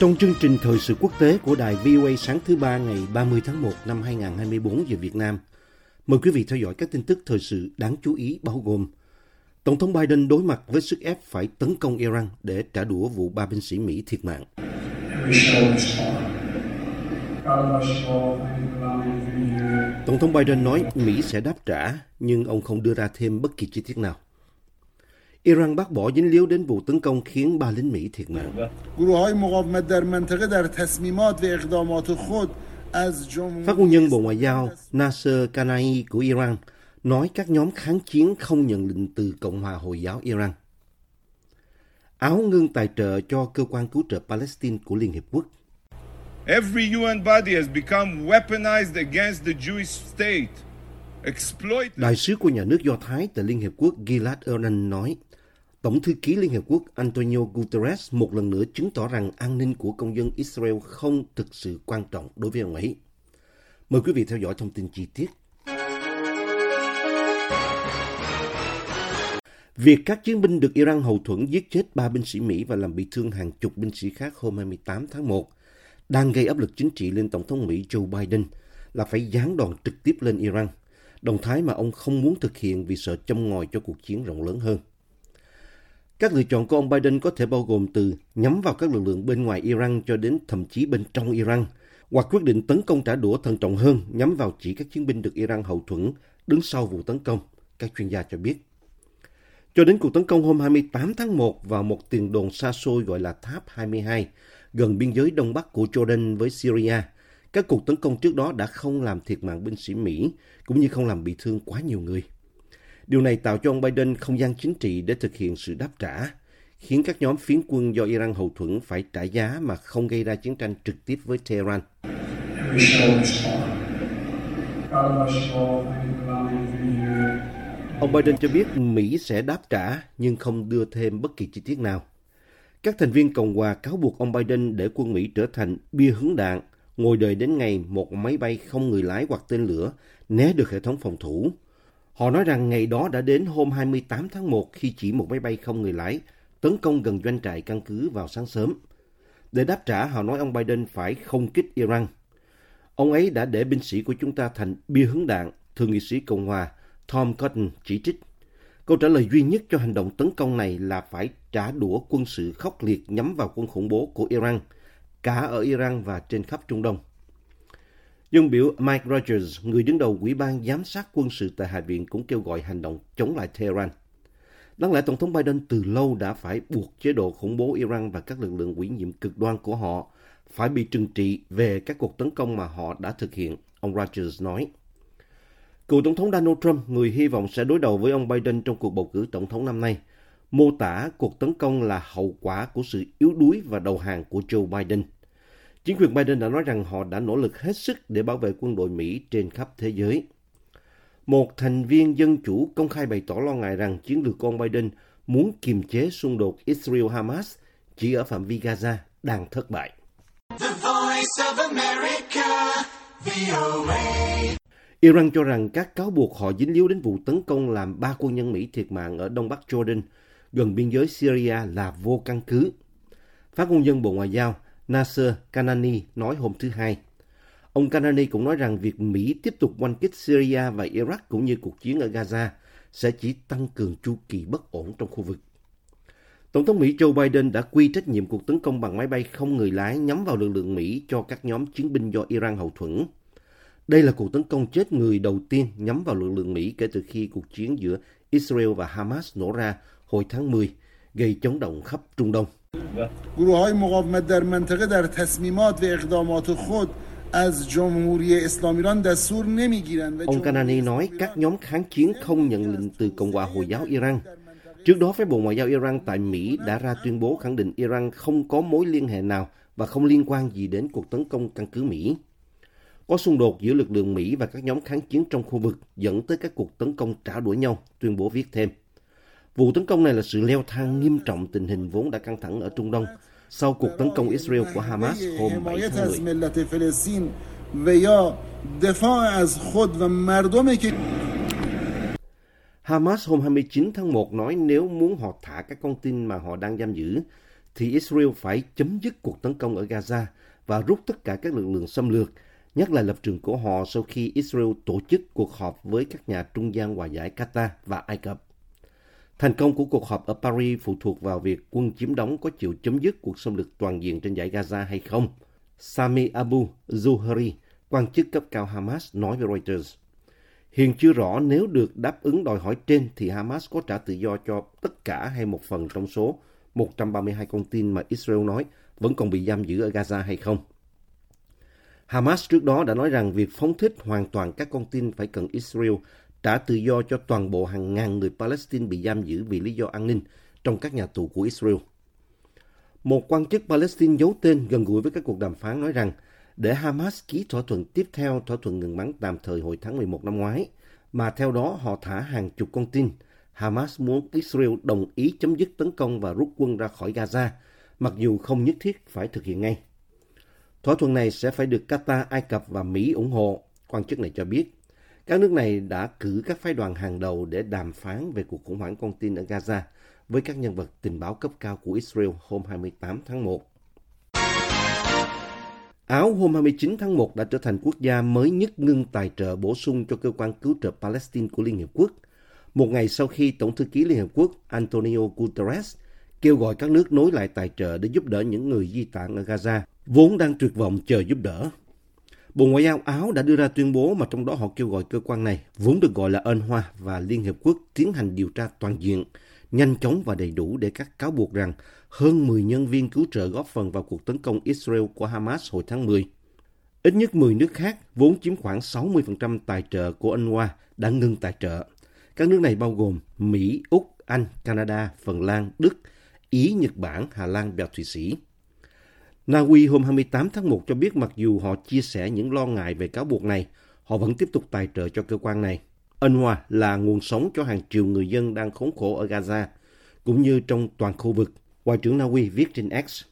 Trong chương trình thời sự quốc tế của đài VOA sáng thứ ba ngày 30 tháng 1 năm 2024 giờ Việt Nam, mời quý vị theo dõi các tin tức thời sự đáng chú ý bao gồm Tổng thống Biden đối mặt với sức ép phải tấn công Iran để trả đũa vụ ba binh sĩ Mỹ thiệt mạng. Tổng thống Biden nói Mỹ sẽ đáp trả, nhưng ông không đưa ra thêm bất kỳ chi tiết nào. Iran bác bỏ dính líu đến vụ tấn công khiến ba lính Mỹ thiệt mạng. Vâng. Phát ngôn nhân Bộ Ngoại giao Nasser Kanai của Iran nói các nhóm kháng chiến không nhận định từ Cộng hòa Hồi giáo Iran. Áo ngưng tài trợ cho cơ quan cứu trợ Palestine của Liên Hiệp Quốc. Every UN body has become weaponized against the Jewish state. Đại sứ của nhà nước Do Thái tại Liên Hiệp Quốc Gilad Erdan nói, Tổng thư ký Liên Hiệp Quốc Antonio Guterres một lần nữa chứng tỏ rằng an ninh của công dân Israel không thực sự quan trọng đối với ông ấy. Mời quý vị theo dõi thông tin chi tiết. Việc các chiến binh được Iran hậu thuẫn giết chết ba binh sĩ Mỹ và làm bị thương hàng chục binh sĩ khác hôm 28 tháng 1 đang gây áp lực chính trị lên Tổng thống Mỹ Joe Biden là phải giáng đòn trực tiếp lên Iran, động thái mà ông không muốn thực hiện vì sợ châm ngòi cho cuộc chiến rộng lớn hơn. Các lựa chọn của ông Biden có thể bao gồm từ nhắm vào các lực lượng bên ngoài Iran cho đến thậm chí bên trong Iran, hoặc quyết định tấn công trả đũa thận trọng hơn nhắm vào chỉ các chiến binh được Iran hậu thuẫn đứng sau vụ tấn công, các chuyên gia cho biết. Cho đến cuộc tấn công hôm 28 tháng 1 vào một tiền đồn xa xôi gọi là Tháp 22, gần biên giới đông bắc của Jordan với Syria, các cuộc tấn công trước đó đã không làm thiệt mạng binh sĩ Mỹ, cũng như không làm bị thương quá nhiều người. Điều này tạo cho ông Biden không gian chính trị để thực hiện sự đáp trả, khiến các nhóm phiến quân do Iran hậu thuẫn phải trả giá mà không gây ra chiến tranh trực tiếp với Tehran. Ông Biden cho biết Mỹ sẽ đáp trả nhưng không đưa thêm bất kỳ chi tiết nào. Các thành viên Cộng hòa cáo buộc ông Biden để quân Mỹ trở thành bia hứng đạn, ngồi đợi đến ngày một máy bay không người lái hoặc tên lửa né được hệ thống phòng thủ. Họ nói rằng ngày đó đã đến hôm 28 tháng 1 khi chỉ một máy bay không người lái tấn công gần doanh trại căn cứ vào sáng sớm. Để đáp trả, họ nói ông Biden phải không kích Iran. Ông ấy đã để binh sĩ của chúng ta thành bia hướng đạn, thượng nghị sĩ Cộng hòa Tom Cotton chỉ trích. Câu trả lời duy nhất cho hành động tấn công này là phải trả đũa quân sự khốc liệt nhắm vào quân khủng bố của Iran, cả ở Iran và trên khắp Trung Đông. Dân biểu Mike Rogers, người đứng đầu Ủy ban Giám sát quân sự tại Hạ viện cũng kêu gọi hành động chống lại Tehran. Đáng lẽ Tổng thống Biden từ lâu đã phải buộc chế độ khủng bố Iran và các lực lượng ủy nhiệm cực đoan của họ phải bị trừng trị về các cuộc tấn công mà họ đã thực hiện, ông Rogers nói. Cựu Tổng thống Donald Trump, người hy vọng sẽ đối đầu với ông Biden trong cuộc bầu cử Tổng thống năm nay, mô tả cuộc tấn công là hậu quả của sự yếu đuối và đầu hàng của Joe Biden. Chính quyền Biden đã nói rằng họ đã nỗ lực hết sức để bảo vệ quân đội Mỹ trên khắp thế giới. Một thành viên dân chủ công khai bày tỏ lo ngại rằng chiến lược của ông Biden muốn kiềm chế xung đột Israel-Hamas chỉ ở phạm vi Gaza đang thất bại. The voice of America, VOA. Iran cho rằng các cáo buộc họ dính líu đến vụ tấn công làm ba quân nhân Mỹ thiệt mạng ở đông bắc Jordan, gần biên giới Syria là vô căn cứ. Phát ngôn nhân Bộ Ngoại giao Nasser Kanani nói hôm thứ Hai. Ông Kanani cũng nói rằng việc Mỹ tiếp tục oanh kích Syria và Iraq cũng như cuộc chiến ở Gaza sẽ chỉ tăng cường chu kỳ bất ổn trong khu vực. Tổng thống Mỹ Joe Biden đã quy trách nhiệm cuộc tấn công bằng máy bay không người lái nhắm vào lực lượng Mỹ cho các nhóm chiến binh do Iran hậu thuẫn. Đây là cuộc tấn công chết người đầu tiên nhắm vào lực lượng Mỹ kể từ khi cuộc chiến giữa Israel và Hamas nổ ra hồi tháng 10, gây chấn động khắp Trung Đông. گروه های مقاومت در منطقه در تصمیمات و اقدامات خود از جمهوری اسلامی ایران دستور نمیگیرند و Ông Kanani nói các nhóm kháng chiến không nhận lệnh từ Cộng hòa Hồi giáo Iran. Trước đó, phái bộ ngoại giao Iran tại Mỹ đã ra tuyên bố khẳng định Iran không có mối liên hệ nào và không liên quan gì đến cuộc tấn công căn cứ Mỹ. Có xung đột giữa lực lượng Mỹ và các nhóm kháng chiến trong khu vực dẫn tới các cuộc tấn công trả đũa nhau, tuyên bố viết thêm. Vụ tấn công này là sự leo thang nghiêm trọng tình hình vốn đã căng thẳng ở Trung Đông sau cuộc tấn công Israel của Hamas hôm 7 tháng 10. Hamas hôm 29 tháng 1 nói nếu muốn họ thả các con tin mà họ đang giam giữ, thì Israel phải chấm dứt cuộc tấn công ở Gaza và rút tất cả các lực lượng xâm lược, nhất là lập trường của họ sau khi Israel tổ chức cuộc họp với các nhà trung gian hòa giải Qatar và Ai Cập. Thành công của cuộc họp ở Paris phụ thuộc vào việc quân chiếm đóng có chịu chấm dứt cuộc xâm lược toàn diện trên giải Gaza hay không. Sami Abu Zuhri, quan chức cấp cao Hamas, nói với Reuters. Hiện chưa rõ nếu được đáp ứng đòi hỏi trên thì Hamas có trả tự do cho tất cả hay một phần trong số 132 con tin mà Israel nói vẫn còn bị giam giữ ở Gaza hay không. Hamas trước đó đã nói rằng việc phóng thích hoàn toàn các con tin phải cần Israel trả tự do cho toàn bộ hàng ngàn người Palestine bị giam giữ vì lý do an ninh trong các nhà tù của Israel. Một quan chức Palestine giấu tên gần gũi với các cuộc đàm phán nói rằng để Hamas ký thỏa thuận tiếp theo thỏa thuận ngừng bắn tạm thời hồi tháng 11 năm ngoái, mà theo đó họ thả hàng chục con tin. Hamas muốn Israel đồng ý chấm dứt tấn công và rút quân ra khỏi Gaza, mặc dù không nhất thiết phải thực hiện ngay. Thỏa thuận này sẽ phải được Qatar, Ai Cập và Mỹ ủng hộ, quan chức này cho biết. Các nước này đã cử các phái đoàn hàng đầu để đàm phán về cuộc khủng hoảng con tin ở Gaza với các nhân vật tình báo cấp cao của Israel hôm 28 tháng 1. Áo hôm 29 tháng 1 đã trở thành quốc gia mới nhất ngưng tài trợ bổ sung cho cơ quan cứu trợ Palestine của Liên Hiệp Quốc, một ngày sau khi Tổng thư ký Liên Hiệp Quốc Antonio Guterres kêu gọi các nước nối lại tài trợ để giúp đỡ những người di tản ở Gaza, vốn đang tuyệt vọng chờ giúp đỡ. Bộ Ngoại giao Áo đã đưa ra tuyên bố mà trong đó họ kêu gọi cơ quan này, vốn được gọi là UNRWA và Liên Hiệp Quốc tiến hành điều tra toàn diện, nhanh chóng và đầy đủ để các cáo buộc rằng hơn 10 nhân viên cứu trợ góp phần vào cuộc tấn công Israel của Hamas hồi tháng 10. Ít nhất 10 nước khác, vốn chiếm khoảng 60% tài trợ của UNRWA, đã ngừng tài trợ. Các nước này bao gồm Mỹ, Úc, Anh, Canada, Phần Lan, Đức, Ý, Nhật Bản, Hà Lan và Thụy Sĩ. Na Uy hôm 28 tháng 1 cho biết mặc dù họ chia sẻ những lo ngại về cáo buộc này, họ vẫn tiếp tục tài trợ cho cơ quan này. UNRWA là nguồn sống cho hàng triệu người dân đang khốn khổ ở Gaza, cũng như trong toàn khu vực, Ngoại trưởng Na Uy viết trên X.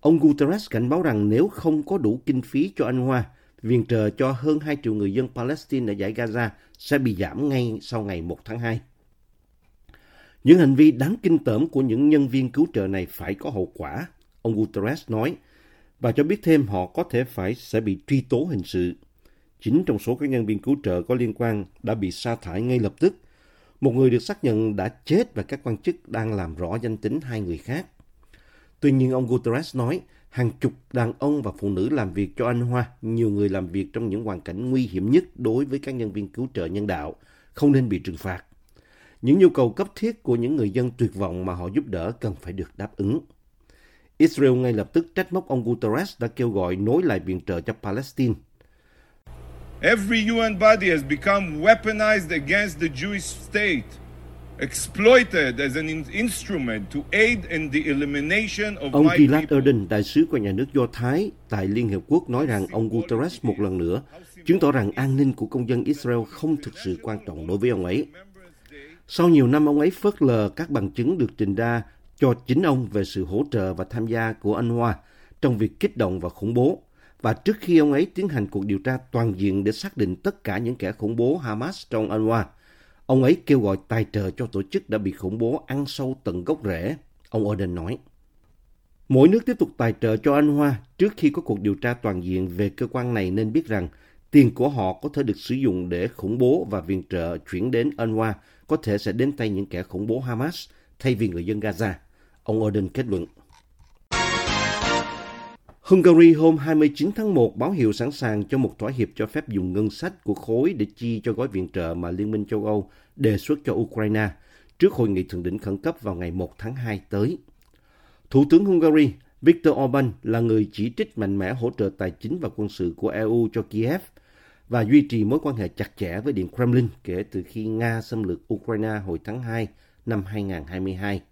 Ông Guterres cảnh báo rằng nếu không có đủ kinh phí cho UNRWA, viện trợ cho hơn 2 triệu người dân Palestine ở giải Gaza sẽ bị giảm ngay sau ngày 1 tháng 2. Những hành vi đáng kinh tởm của những nhân viên cứu trợ này phải có hậu quả, ông Guterres nói, và cho biết thêm họ có thể phải sẽ bị truy tố hình sự. Chính trong số các nhân viên cứu trợ có liên quan đã bị sa thải ngay lập tức. Một người được xác nhận đã chết và các quan chức đang làm rõ danh tính hai người khác. Tuy nhiên, ông Guterres nói hàng chục đàn ông và phụ nữ làm việc cho anh Hoa, nhiều người làm việc trong những hoàn cảnh nguy hiểm nhất đối với các nhân viên cứu trợ nhân đạo, không nên bị trừng phạt. Những nhu cầu cấp thiết của những người dân tuyệt vọng mà họ giúp đỡ cần phải được đáp ứng. Israel ngay lập tức trách móc ông Guterres đã kêu gọi nối lại viện trợ cho Palestine. Every UN body has become weaponized against the Jewish state, exploited as an in- instrument to aid in the elimination of Ông Gilad. Erden, đại sứ của nhà nước Do Thái tại Liên Hiệp Quốc nói rằng ông Guterres một lần nữa chứng tỏ rằng an ninh của công dân Israel không thực sự quan trọng đối với ông ấy. Sau nhiều năm ông ấy phớt lờ các bằng chứng được trình ra cho chính ông về sự hỗ trợ và tham gia của Anh Hoa trong việc kích động và khủng bố. Và trước khi ông ấy tiến hành cuộc điều tra toàn diện để xác định tất cả những kẻ khủng bố Hamas trong UNRWA, ông ấy kêu gọi tài trợ cho tổ chức đã bị khủng bố ăn sâu tận gốc rễ, ông Orden nói. Mỗi nước tiếp tục tài trợ cho UNRWA trước khi có cuộc điều tra toàn diện về cơ quan này nên biết rằng tiền của họ có thể được sử dụng để khủng bố và viện trợ chuyển đến UNRWA có thể sẽ đến tay những kẻ khủng bố Hamas thay vì người dân Gaza. Ông Orden kết luận. Hungary hôm 29 tháng 1 báo hiệu sẵn sàng cho một thỏa hiệp cho phép dùng ngân sách của khối để chi cho gói viện trợ mà Liên minh châu Âu đề xuất cho Ukraine trước hội nghị thượng đỉnh khẩn cấp vào ngày 1 tháng 2 tới. Thủ tướng Hungary Viktor Orbán là người chỉ trích mạnh mẽ hỗ trợ tài chính và quân sự của EU cho Kiev và duy trì mối quan hệ chặt chẽ với Điện Kremlin kể từ khi Nga xâm lược Ukraine hồi tháng 2 năm 2022.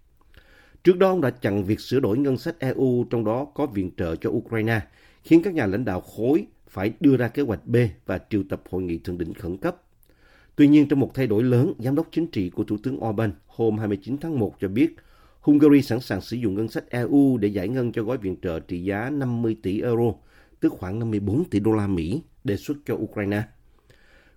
Trước đó, ông đã chặn việc sửa đổi ngân sách EU, trong đó có viện trợ cho Ukraine, khiến các nhà lãnh đạo khối phải đưa ra kế hoạch B và triệu tập hội nghị thượng đỉnh khẩn cấp. Tuy nhiên, trong một thay đổi lớn, giám đốc chính trị của Thủ tướng Orbán hôm 29 tháng 1 cho biết Hungary sẵn sàng sử dụng ngân sách EU để giải ngân cho gói viện trợ trị giá 50 tỷ euro, tức khoảng 54 tỷ đô la Mỹ, đề xuất cho Ukraine.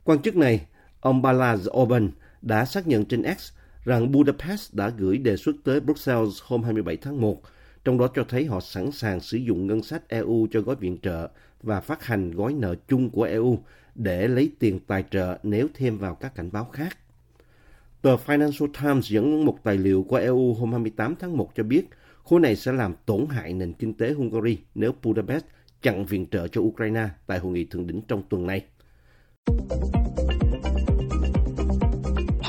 Quan chức này, ông Balázs Orbán đã xác nhận trên X rằng Budapest đã gửi đề xuất tới Brussels hôm 27 tháng 1, trong đó cho thấy họ sẵn sàng sử dụng ngân sách EU cho gói viện trợ và phát hành gói nợ chung của EU để lấy tiền tài trợ nếu thêm vào các cảnh báo khác. Tờ Financial Times dẫn một tài liệu của EU hôm 28 tháng 1 cho biết khối này sẽ làm tổn hại nền kinh tế Hungary nếu Budapest chặn viện trợ cho Ukraine tại hội nghị thượng đỉnh trong tuần này.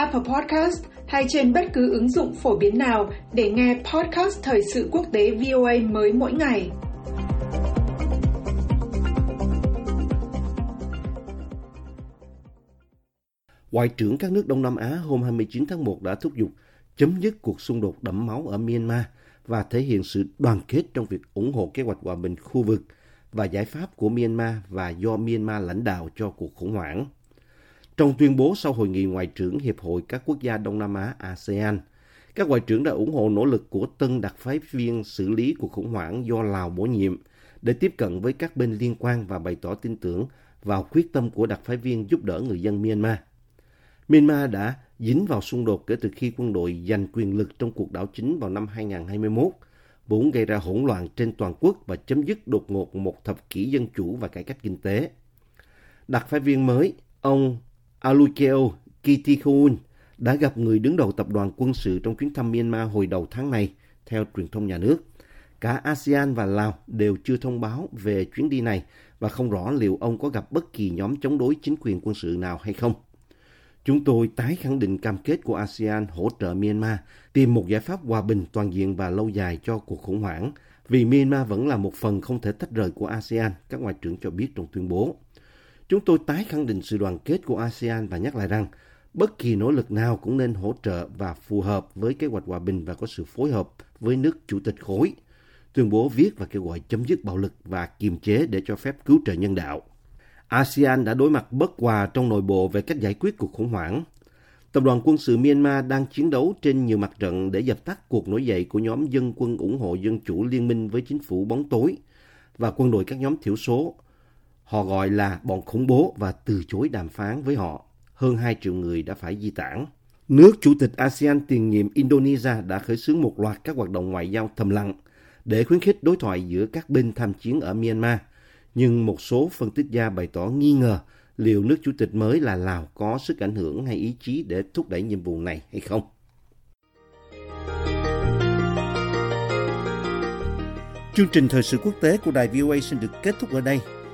Apple Podcast hay trên bất cứ ứng dụng phổ biến nào để nghe podcast Thời sự quốc tế VOA mới mỗi ngày. Ngoại trưởng các nước Đông Nam Á hôm 29 tháng 1 đã thúc giục chấm dứt cuộc xung đột đẫm máu ở Myanmar và thể hiện sự đoàn kết trong việc ủng hộ kế hoạch hòa bình khu vực và giải pháp của Myanmar và do Myanmar lãnh đạo cho cuộc khủng hoảng. Trong tuyên bố sau hội nghị ngoại trưởng Hiệp hội các quốc gia Đông Nam Á ASEAN, các ngoại trưởng đã ủng hộ nỗ lực của tân đặc phái viên xử lý cuộc khủng hoảng do Lào bổ nhiệm để tiếp cận với các bên liên quan và bày tỏ tin tưởng vào quyết tâm của đặc phái viên giúp đỡ người dân Myanmar. Myanmar đã dính vào xung đột kể từ khi quân đội giành quyền lực trong cuộc đảo chính vào năm 2021, vốn gây ra hỗn loạn trên toàn quốc và chấm dứt đột ngột một thập kỷ dân chủ và cải cách kinh tế. Đặc phái viên mới, ông Alukeo Kittikhoun đã gặp người đứng đầu tập đoàn quân sự trong chuyến thăm Myanmar hồi đầu tháng này, theo truyền thông nhà nước. Cả ASEAN và Lào đều chưa thông báo về chuyến đi này và không rõ liệu ông có gặp bất kỳ nhóm chống đối chính quyền quân sự nào hay không. Chúng tôi tái khẳng định cam kết của ASEAN hỗ trợ Myanmar tìm một giải pháp hòa bình toàn diện và lâu dài cho cuộc khủng hoảng, vì Myanmar vẫn là một phần không thể tách rời của ASEAN, các ngoại trưởng cho biết trong tuyên bố. Chúng tôi tái khẳng định sự đoàn kết của ASEAN và nhắc lại rằng, bất kỳ nỗ lực nào cũng nên hỗ trợ và phù hợp với kế hoạch hòa bình và có sự phối hợp với nước chủ tịch khối. Tuyên bố viết và kêu gọi chấm dứt bạo lực và kiềm chế để cho phép cứu trợ nhân đạo. ASEAN đã đối mặt bất hòa trong nội bộ về cách giải quyết cuộc khủng hoảng. Tập đoàn quân sự Myanmar đang chiến đấu trên nhiều mặt trận để dập tắt cuộc nổi dậy của nhóm dân quân ủng hộ dân chủ liên minh với chính phủ bóng tối và quân đội các nhóm thiểu số. Họ gọi là bọn khủng bố và từ chối đàm phán với họ. Hơn 2 triệu người đã phải di tản. Nước chủ tịch ASEAN tiền nhiệm Indonesia đã khởi xướng một loạt các hoạt động ngoại giao thầm lặng để khuyến khích đối thoại giữa các bên tham chiến ở Myanmar – nhưng một số phân tích gia bày tỏ nghi ngờ liệu nước chủ tịch mới là Lào có sức ảnh hưởng hay ý chí để thúc đẩy nhiệm vụ này hay không. Chương trình thời sự quốc tế của đài VOA xin được kết thúc ở đây.